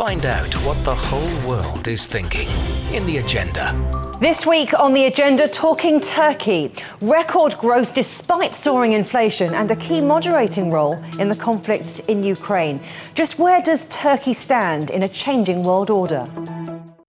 Find out what the whole world is thinking in the agenda. This week on the agenda, talking Turkey. Record growth despite soaring inflation and a key moderating role in the conflicts in Ukraine. Just where does Turkey stand in a changing world order?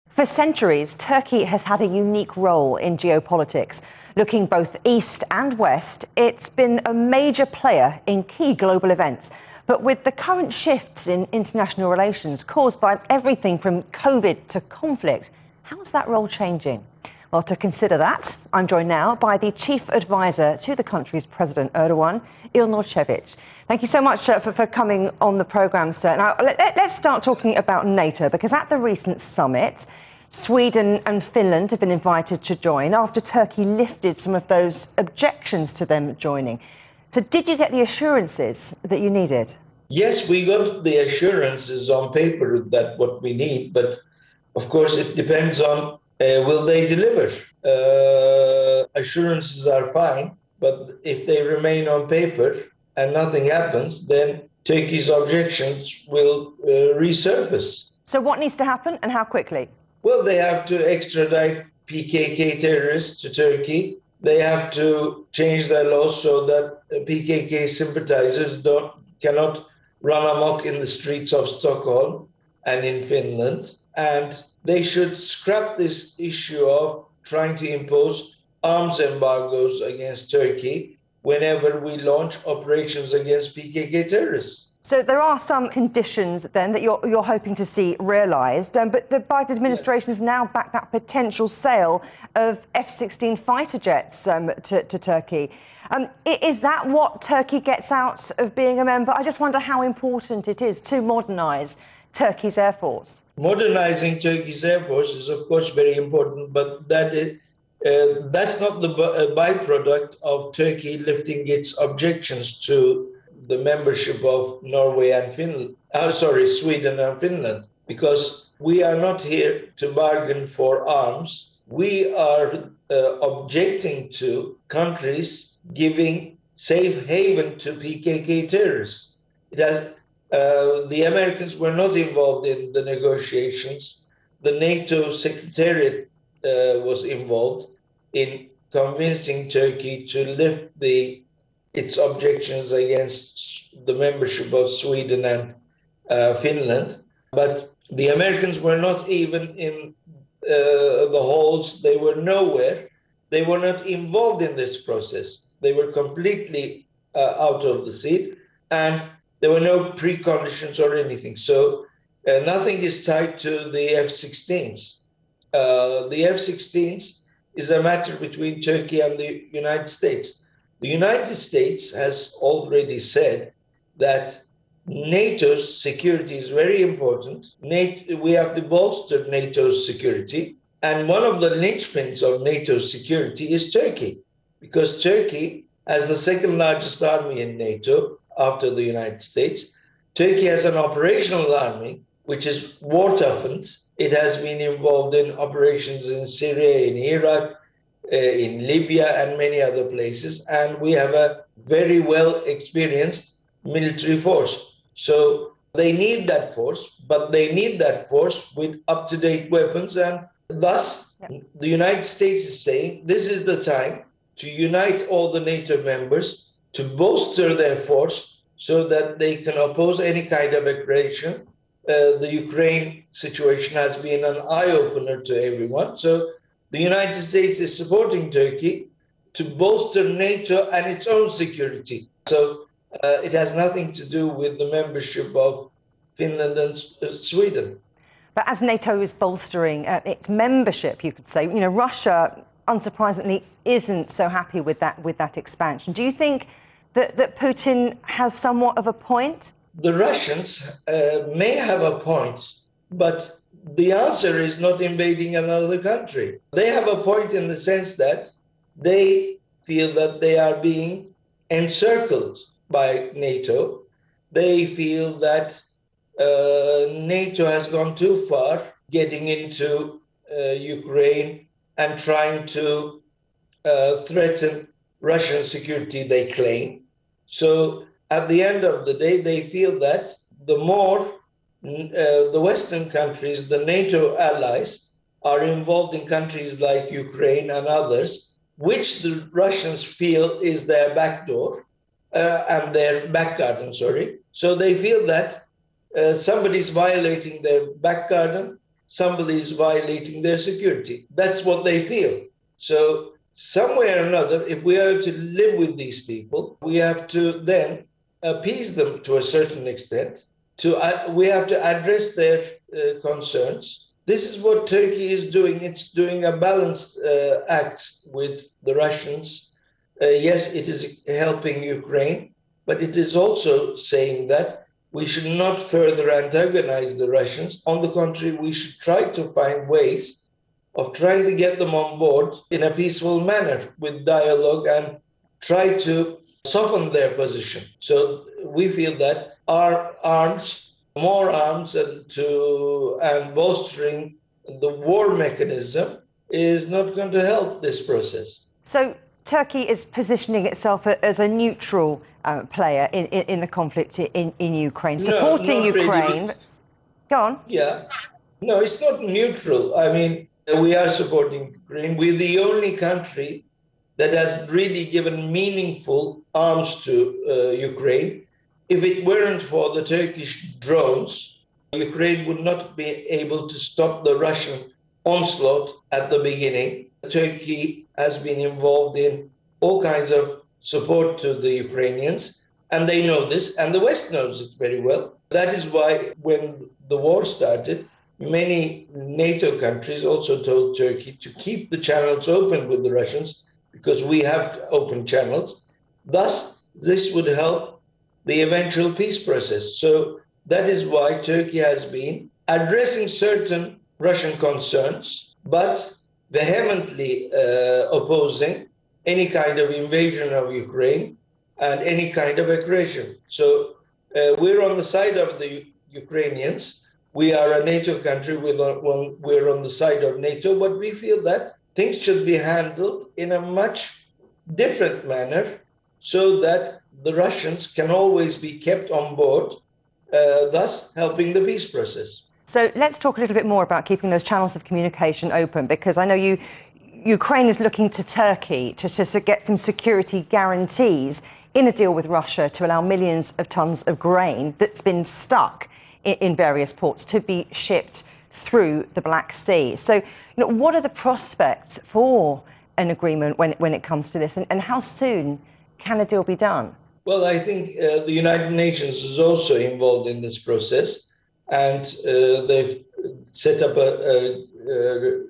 For centuries, Turkey has had a unique role in geopolitics. Looking both east and west, it's been a major player in key global events. But with the current shifts in international relations caused by everything from COVID to conflict, how is that role changing? Well, to consider that, I'm joined now by the chief advisor to the country's President Erdogan, Ilnur Çevik. Thank you so much uh, for, for, coming on the programme, sir. Now, let, let's start talking about NATO, because at the recent summit, Sweden and Finland have been invited to join after Turkey lifted some of those objections to them joining. So, did you get the assurances that you needed? Yes, we got the assurances on paper that what we need, but of course, it depends on uh, will they deliver. Uh, assurances are fine, but if they remain on paper and nothing happens, then Turkey's objections will uh, resurface. So, what needs to happen and how quickly? Well, they have to extradite PKK terrorists to Turkey they have to change their laws so that PKK sympathizers don't cannot run amok in the streets of Stockholm and in Finland. And they should scrap this issue of trying to impose arms embargoes against Turkey whenever we launch operations against PKK terrorists. So there are some conditions then that you're, you're hoping to see realised, um, but the Biden administration yes. has now backed that potential sale of F-16 fighter jets um, to, to, Turkey. Um, is that what Turkey gets out of being a member? I just wonder how important it is to modernise Turkey's air force. Modernising Turkey's air force is, of course, very important, but that is, uh, that's not the uh, byproduct of Turkey lifting its objections to the membership of Norway and Finland, uh, sorry, Sweden and Finland, because we are not here to bargain for arms. We are uh, objecting to countries giving safe haven to PKK terrorists. Has, uh, the Americans were not involved in the negotiations. The NATO Secretariat uh, was involved in convincing Turkey to lift the its objections against the membership of Sweden and uh, Finland. But the Americans were not even in uh, the halls, they were nowhere. They were not involved in this process. They were completely uh, out of the seat, and there were no preconditions or anything. So uh, nothing is tied to the F 16s. Uh, the F 16s is a matter between Turkey and the United States. The United States has already said that NATO's security is very important. NATO, we have to bolster NATO's security. And one of the linchpins of NATO's security is Turkey, because Turkey has the second largest army in NATO after the United States. Turkey has an operational army which is war toughened. It has been involved in operations in Syria, in Iraq, in Libya and many other places, and we have a very well experienced military force. So they need that force, but they need that force with up to date weapons. And thus, yeah. the United States is saying this is the time to unite all the NATO members to bolster their force so that they can oppose any kind of aggression. Uh, the Ukraine situation has been an eye opener to everyone. So the United States is supporting Turkey to bolster NATO and its own security. So uh, it has nothing to do with the membership of Finland and uh, Sweden. But as NATO is bolstering uh, its membership, you could say, you know, Russia, unsurprisingly, isn't so happy with that with that expansion. Do you think that, that Putin has somewhat of a point? The Russians uh, may have a point, but the answer is not invading another country. They have a point in the sense that they feel that they are being encircled by NATO. They feel that uh, NATO has gone too far getting into uh, Ukraine and trying to uh, threaten Russian security, they claim. So at the end of the day, they feel that the more uh, the Western countries, the NATO allies, are involved in countries like Ukraine and others, which the Russians feel is their backdoor uh, and their back garden, sorry. So they feel that uh, somebody's violating their back garden, somebody's violating their security. That's what they feel. So somewhere or another, if we are to live with these people, we have to then appease them to a certain extent. To uh, we have to address their uh, concerns. This is what Turkey is doing. It's doing a balanced uh, act with the Russians. Uh, yes, it is helping Ukraine, but it is also saying that we should not further antagonize the Russians. On the contrary, we should try to find ways of trying to get them on board in a peaceful manner with dialogue and try to soften their position. So we feel that our arms, more arms, and to and bolstering the war mechanism is not going to help this process. So Turkey is positioning itself as a neutral uh, player in, in, in, the conflict in, in Ukraine, supporting no, Ukraine. Really. Go on. Yeah. No, it's not neutral. I mean, we are supporting Ukraine. We're the only country that has really given meaningful arms to uh, Ukraine. If it weren't for the Turkish drones, Ukraine would not be able to stop the Russian onslaught at the beginning. Turkey has been involved in all kinds of support to the Ukrainians, and they know this, and the West knows it very well. That is why, when the war started, many NATO countries also told Turkey to keep the channels open with the Russians because we have open channels. Thus, this would help the eventual peace process. So that is why Turkey has been addressing certain Russian concerns, but vehemently uh, opposing any kind of invasion of Ukraine and any kind of aggression. So uh, we're on the side of the Ukrainians. We are a NATO country. We're on the side of NATO, but we feel that things should be handled in a much different manner so that the Russians can always be kept on board, uh, thus helping the peace process. So let's talk a little bit more about keeping those channels of communication open, because I know you, Ukraine is looking to Turkey to, to get some security guarantees in a deal with Russia to allow millions of tons of grain that's been stuck in, in various ports to be shipped through the Black Sea. So, you know, what are the prospects for an agreement when, when it comes to this, and, and how soon can a deal be done? Well, I think uh, the United Nations is also involved in this process, and uh, they've set up a, a,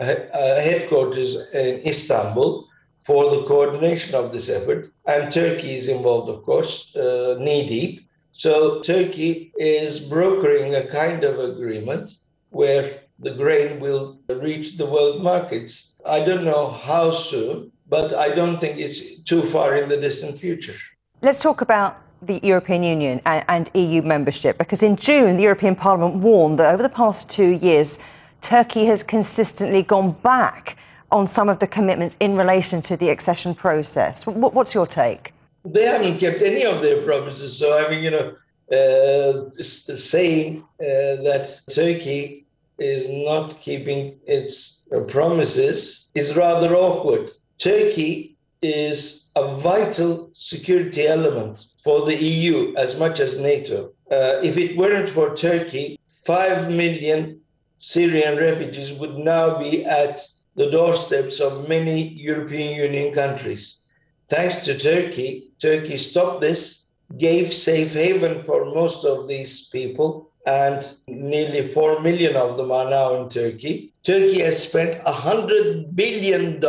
a, headquarters in Istanbul for the coordination of this effort. And Turkey is involved, of course, uh, knee deep. So Turkey is brokering a kind of agreement where the grain will reach the world markets. I don't know how soon, but I don't think it's too far in the distant future. Let's talk about the European Union and, and, EU membership, because in June, the European Parliament warned that over the past two years, Turkey has consistently gone back on some of the commitments in relation to the accession process. What's your take? they haven't kept any of their promises. So, I mean, you know, uh, saying uh, that Turkey is not keeping its uh, promises is rather awkward. Turkey is a vital security element for the EU as much as NATO. Uh, if it weren't for Turkey, 5 million Syrian refugees would now be at the doorsteps of many European Union countries. Thanks to Turkey, Turkey stopped this, gave safe haven for most of these people, and nearly 4 million of them are now in Turkey. Turkey has spent $100 billion,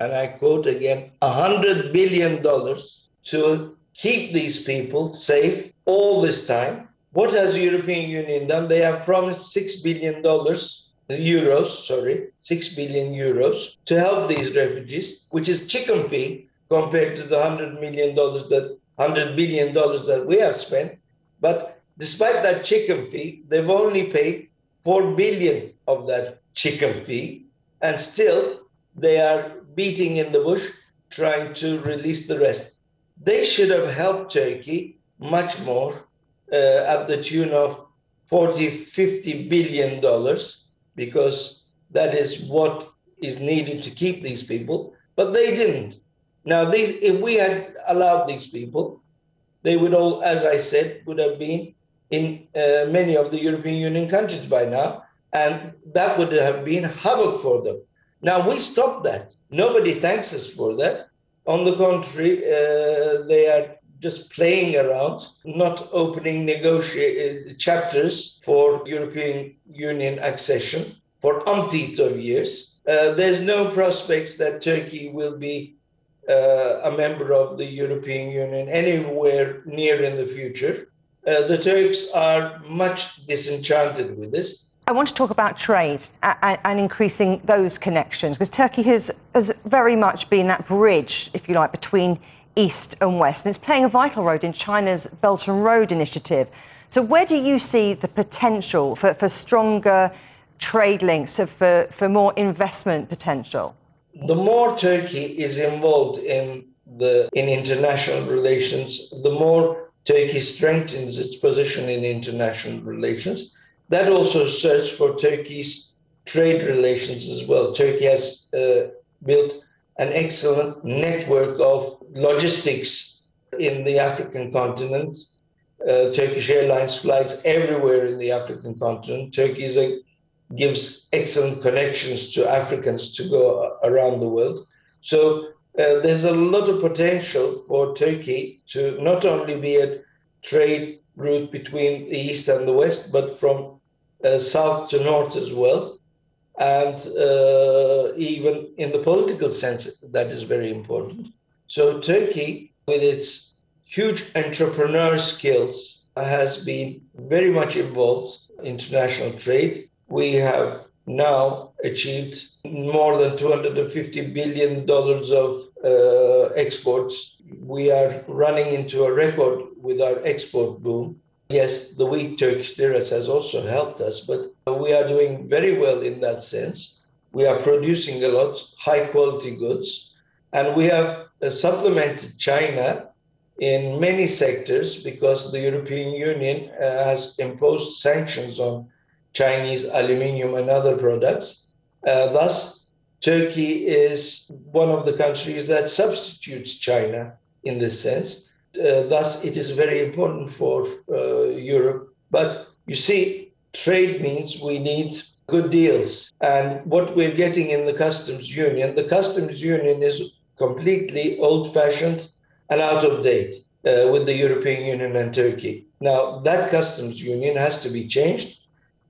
and I quote again, $100 billion to keep these people safe all this time. What has the European Union done? They have promised $6 billion euros, sorry, 6 billion euros to help these refugees, which is chicken feed compared to the hundred million dollars that hundred billion dollars that we have spent. But despite that chicken fee, they've only paid four billion of that chicken fee, and still they are beating in the bush trying to release the rest. They should have helped Turkey much more uh, at the tune of 40, 50 billion dollars because that is what is needed to keep these people, but they didn't. Now, these, if we had allowed these people, they would all, as I said, would have been in uh, many of the European Union countries by now, and that would have been havoc for them. Now, we stop that. Nobody thanks us for that. On the contrary, uh, they are just playing around, not opening negotiate uh, chapters for European Union accession for umpteenth of years. Uh, there's no prospects that Turkey will be uh, a member of the European Union anywhere near in the future. Uh, the Turks are much disenchanted with this. I want to talk about trade and, and increasing those connections because Turkey has, has very much been that bridge, if you like, between East and West, and it's playing a vital role in China's Belt and Road Initiative. So, where do you see the potential for, for stronger trade links, for, for more investment potential? The more Turkey is involved in the in international relations, the more Turkey strengthens its position in international relations. That also serves for Turkey's trade relations as well. Turkey has uh, built an excellent network of logistics in the African continent. Uh, Turkish Airlines flies everywhere in the African continent. Turkey a, gives excellent connections to Africans to go around the world. So uh, there's a lot of potential for Turkey to not only be a trade route between the east and the west, but from uh, south to north as well. And uh, even in the political sense, that is very important. So Turkey, with its huge entrepreneur skills, has been very much involved in international trade. We have now achieved more than 250 billion dollars of uh, exports. We are running into a record with our export boom. Yes, the weak Turkish lira has also helped us, but we are doing very well in that sense. We are producing a lot, high quality goods, and we have uh, supplemented China in many sectors because the European Union uh, has imposed sanctions on Chinese aluminium and other products. Uh, thus, Turkey is one of the countries that substitutes China in this sense. Uh, thus, it is very important for uh, Europe. But you see, trade means we need good deals. And what we're getting in the customs union, the customs union is completely old fashioned and out of date uh, with the European Union and Turkey. Now, that customs union has to be changed,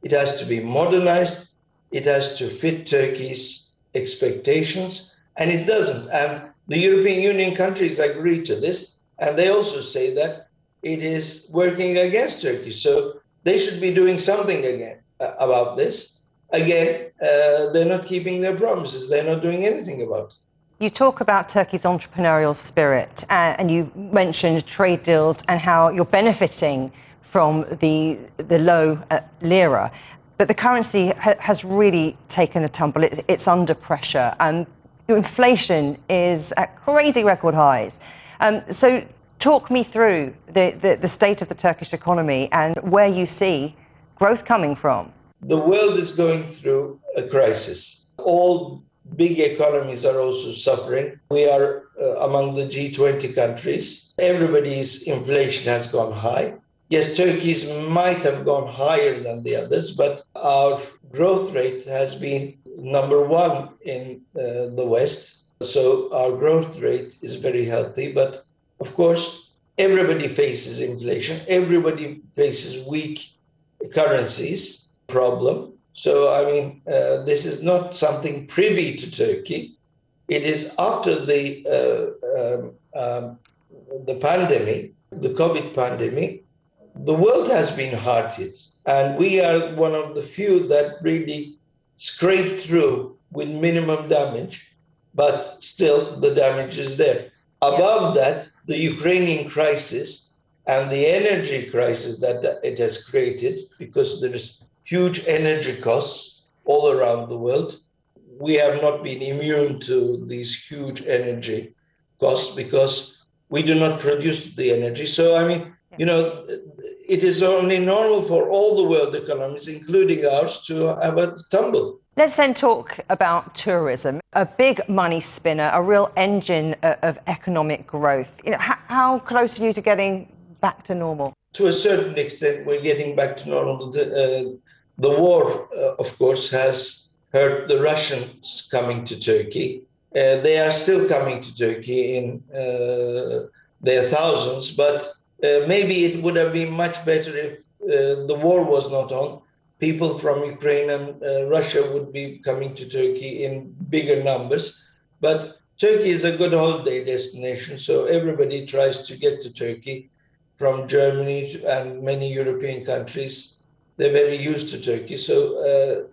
it has to be modernized, it has to fit Turkey's expectations, and it doesn't. And the European Union countries agree to this. And they also say that it is working against Turkey. So they should be doing something again uh, about this. Again, uh, they're not keeping their promises. They're not doing anything about it. You talk about Turkey's entrepreneurial spirit, uh, and you mentioned trade deals and how you're benefiting from the the low uh, lira. But the currency ha- has really taken a tumble. It, it's under pressure, and inflation is at crazy record highs. Um, so, talk me through the, the, the state of the Turkish economy and where you see growth coming from. The world is going through a crisis. All big economies are also suffering. We are uh, among the G20 countries. Everybody's inflation has gone high. Yes, Turkey's might have gone higher than the others, but our growth rate has been number one in uh, the West. So our growth rate is very healthy. But of course, everybody faces inflation. Everybody faces weak currencies problem. So, I mean, uh, this is not something privy to Turkey. It is after the uh, um, um, the pandemic, the COVID pandemic, the world has been hard hit, and we are one of the few that really scraped through with minimum damage but still the damage is there. Above that, the Ukrainian crisis and the energy crisis that it has created, because there is huge energy costs all around the world. We have not been immune to these huge energy costs because we do not produce the energy. So, I mean, you know, it is only normal for all the world economies, including ours, to have a tumble. Let's then talk about tourism, a big money spinner, a real engine uh, of economic growth. You know, how close are you to getting back to normal? To a certain extent, we're getting back to normal. The, uh, the war, uh, of course, has hurt the Russians coming to Turkey. Uh, they are still coming to Turkey in uh, their thousands, but uh, maybe it would have been much better if the war was not on. People from Ukraine and uh, Russia would be coming to Turkey in bigger numbers. But Turkey is a good holiday destination, so everybody tries to get to Turkey from Germany and many European countries. They're very used to Turkey, so uh,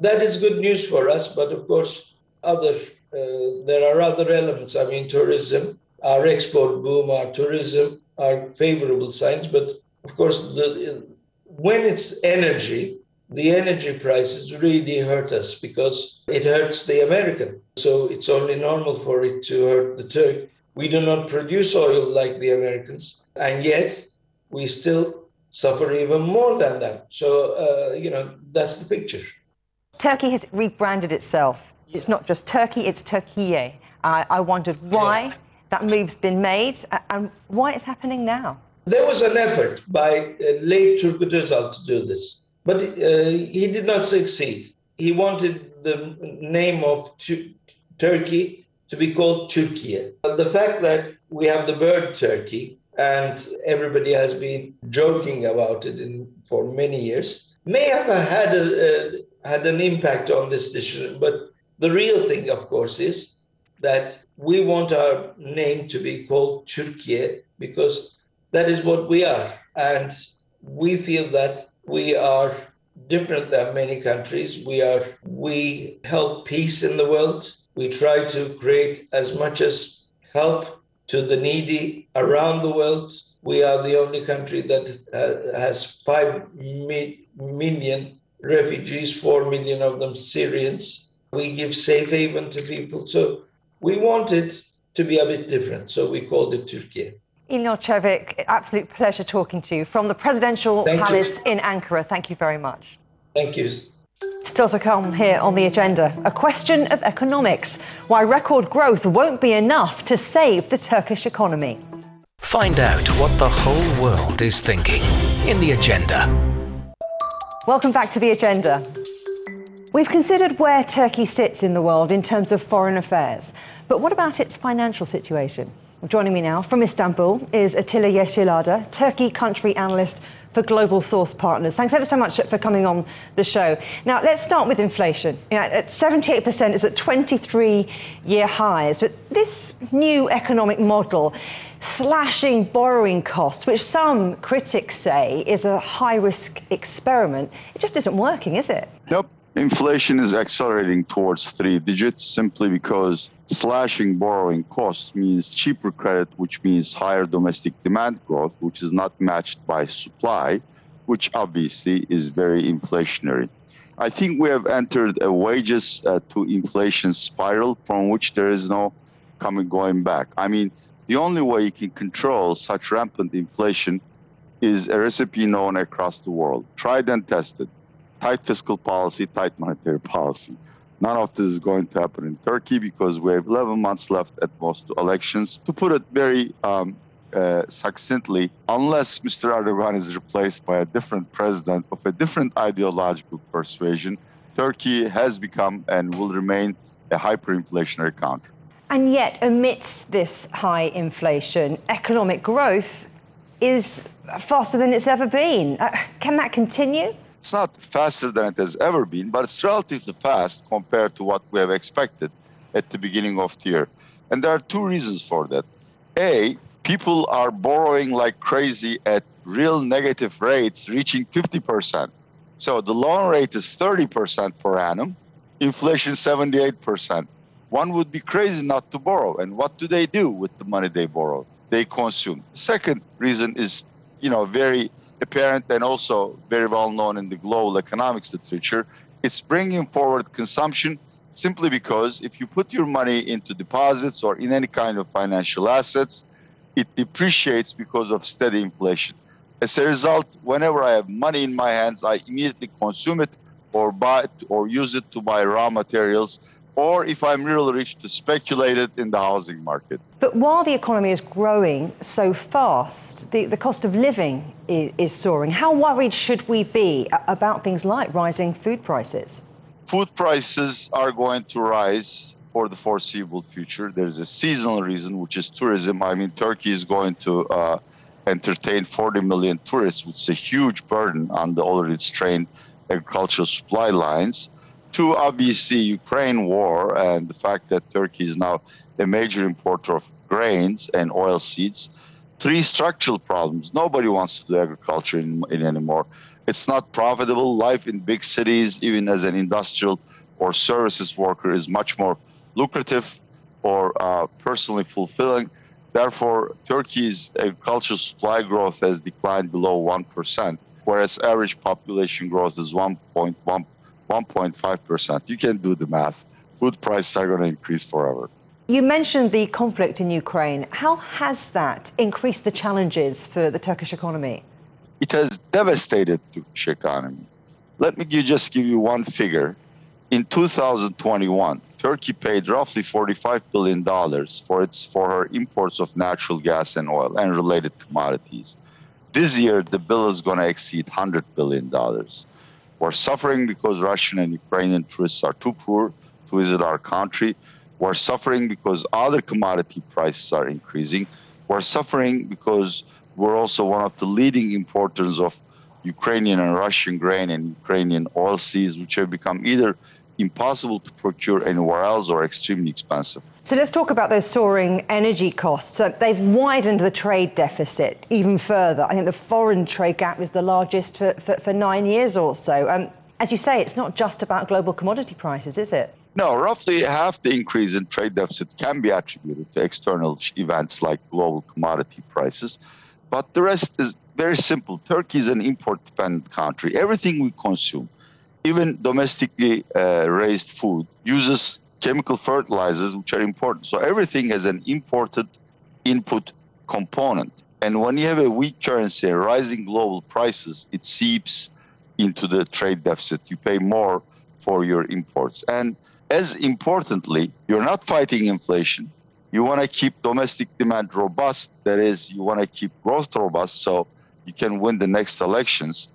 that is good news for us. But of course, other uh, there are other elements. I mean, tourism, our export boom, our tourism are favorable signs. But of course, the, when it's energy, the energy prices really hurt us because it hurts the American. So it's only normal for it to hurt the Turk. We do not produce oil like the Americans, and yet we still suffer even more than them. So, uh, you know, that's the picture. Turkey has rebranded itself. It's not just Turkey, it's Turkiye. Uh, I wondered why yeah. that move's been made and why it's happening now. There was an effort by uh, late Turgut Özal to do this, but uh, he did not succeed. He wanted the name of t- Turkey to be called Turkiye. The fact that we have the bird turkey and everybody has been joking about it in, for many years may have had a, a, had an impact on this decision, but the real thing, of course, is that we want our name to be called Turkiye because that is what we are. And we feel that we are different than many countries. We are we help peace in the world. We try to create as much as help to the needy around the world. We are the only country that uh, has 5 million refugees, 4 million of them Syrians. We give safe haven to people. So we wanted to be a bit different. So we called it Turkiye. Ilnur Çevik, absolute pleasure talking to you from the presidential Thank palace you. in Ankara. Thank you very much. Thank you. Still to come here on the agenda, a question of economics why record growth won't be enough to save the Turkish economy. Find out what the whole world is thinking in the agenda. Welcome back to the agenda. We've considered where Turkey sits in the world in terms of foreign affairs, but what about its financial situation? Joining me now from Istanbul is Attila Yeşilada, Turkey country analyst for Global Source Partners. Thanks ever so much for coming on the show. Now, let's start with inflation. You know, at 78% is at 23 year highs. But this new economic model, slashing borrowing costs, which some critics say is a high risk experiment, it just isn't working, is it? Nope. Inflation is accelerating towards three digits simply because slashing borrowing costs means cheaper credit, which means higher domestic demand growth, which is not matched by supply, which obviously is very inflationary. I think we have entered a wages uh, to inflation spiral from which there is no coming going back. I mean, the only way you can control such rampant inflation is a recipe known across the world, tried and tested tight fiscal policy, tight monetary policy. None of this is going to happen in Turkey because we have 11 months left at most to elections. To put it very um, uh, succinctly, unless Mr. Erdogan is replaced by a different president of a different ideological persuasion, Turkey has become and will remain a hyperinflationary country. And yet, amidst this high inflation, economic growth is faster than it's ever been. Uh, can that continue? It's not faster than it has ever been, but it's relatively fast compared to what we have expected at the beginning of the year. And there are two reasons for that. A, people are borrowing like crazy at real negative rates reaching 50%. So the loan rate is 30% per annum, inflation 78%. One would be crazy not to borrow. And what do they do with the money they borrow? They consume. Second reason is, you know, very apparent and also very well known in the global economics literature. It's bringing forward consumption simply because if you put your money into deposits or in any kind of financial assets, it depreciates because of steady inflation. As a result, whenever I have money in my hands, I immediately consume it or buy it or use it to buy raw materials or if I'm really rich, to speculate it in the housing market. But while the economy is growing so fast, the, the cost of living is, is soaring. How worried should we be about things like rising food prices? Food prices are going to rise for the foreseeable future. There's a seasonal reason, which is tourism. I mean, Turkey is going to uh, entertain 40 million tourists, which is a huge burden on the already strained agricultural supply lines to obviously Ukraine war and the fact that Turkey is now a major importer of grains and oil seeds. Three structural problems. Nobody wants to do agriculture in, in anymore. It's not profitable. Life in big cities, even as an industrial or services worker, is much more lucrative or uh, personally fulfilling. Therefore, Turkey's agricultural supply growth has declined below 1%, whereas average population growth is 1.1 1.5%. You can do the math. Food prices are going to increase forever. You mentioned the conflict in Ukraine. How has that increased the challenges for the Turkish economy? It has devastated the Turkish economy. Let me just give you one figure. In 2021, Turkey paid roughly $45 billion for, its, for her imports of natural gas and oil and related commodities. This year, the bill is going to exceed $100 billion we are suffering because Russian and Ukrainian tourists are too poor to visit our country. We are suffering because other commodity prices are increasing. We are suffering because we're also one of the leading importers of Ukrainian and Russian grain and Ukrainian oil seeds, which have become either impossible to procure anywhere else or extremely expensive. So let's talk about those soaring energy costs. So they've widened the trade deficit even further. I think the foreign trade gap is the largest for, for, for nine years or so. Um, as you say, it's not just about global commodity prices, is it? No, roughly half the increase in trade deficit can be attributed to external events like global commodity prices. But the rest is very simple. Turkey is an import dependent country. Everything we consume, even domestically uh, raised food uses chemical fertilizers, which are important. So everything has an imported input component. And when you have a weak currency rising global prices, it seeps into the trade deficit. You pay more for your imports. And as importantly, you're not fighting inflation. You want to keep domestic demand robust. That is, you want to keep growth robust so you can win the next elections.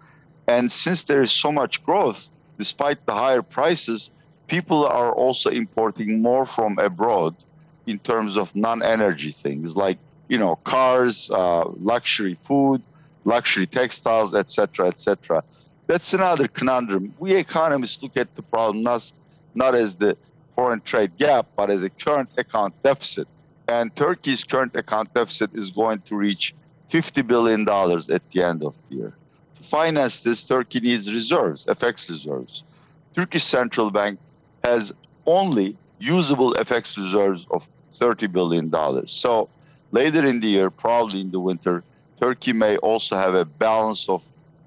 And since there is so much growth, despite the higher prices, people are also importing more from abroad in terms of non-energy things like you know cars, uh, luxury food, luxury textiles, etc., etc. That's another conundrum. We economists look at the problem not not as the foreign trade gap, but as a current account deficit. And Turkey's current account deficit is going to reach $50 billion at the end of the year. To finance this, Turkey needs reserves, FX reserves. Turkish central bank has only usable FX reserves of $30 billion. So later in the year, probably in the winter, Turkey may also have a balance of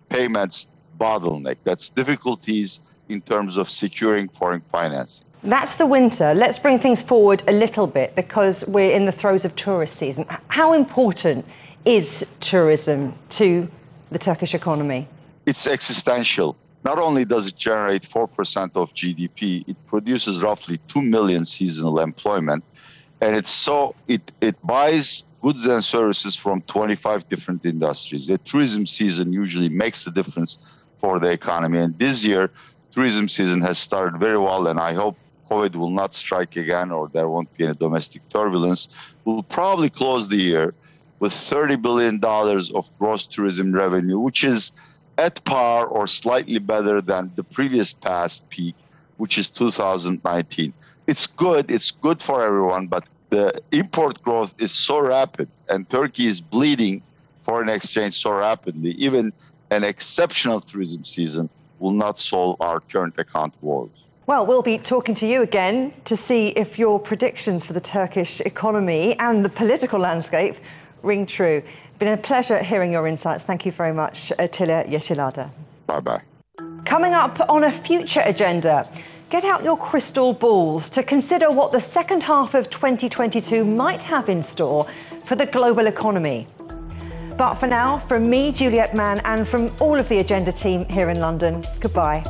payments bottleneck. That's difficulties in terms of securing foreign financing. That's the winter. Let's bring things forward a little bit because we're in the throes of tourist season. How important is tourism to the Turkish economy? It's existential. Not only does it generate 4% of GDP, it produces roughly 2 million seasonal employment. And it's so, it, it buys goods and services from 25 different industries. The tourism season usually makes the difference for the economy. And this year, tourism season has started very well, and I hope COVID will not strike again or there won't be any domestic turbulence. We'll probably close the year with $30 billion of gross tourism revenue, which is at par or slightly better than the previous past peak, which is 2019. It's good, it's good for everyone, but the import growth is so rapid and Turkey is bleeding foreign exchange so rapidly, even an exceptional tourism season will not solve our current account woes. Well, we'll be talking to you again to see if your predictions for the Turkish economy and the political landscape ring true. Been a pleasure hearing your insights. Thank you very much, Attila Yeşilada. Bye bye. Coming up on a future agenda, get out your crystal balls to consider what the second half of 2022 might have in store for the global economy. But for now, from me, Juliet Mann, and from all of the Agenda team here in London, goodbye.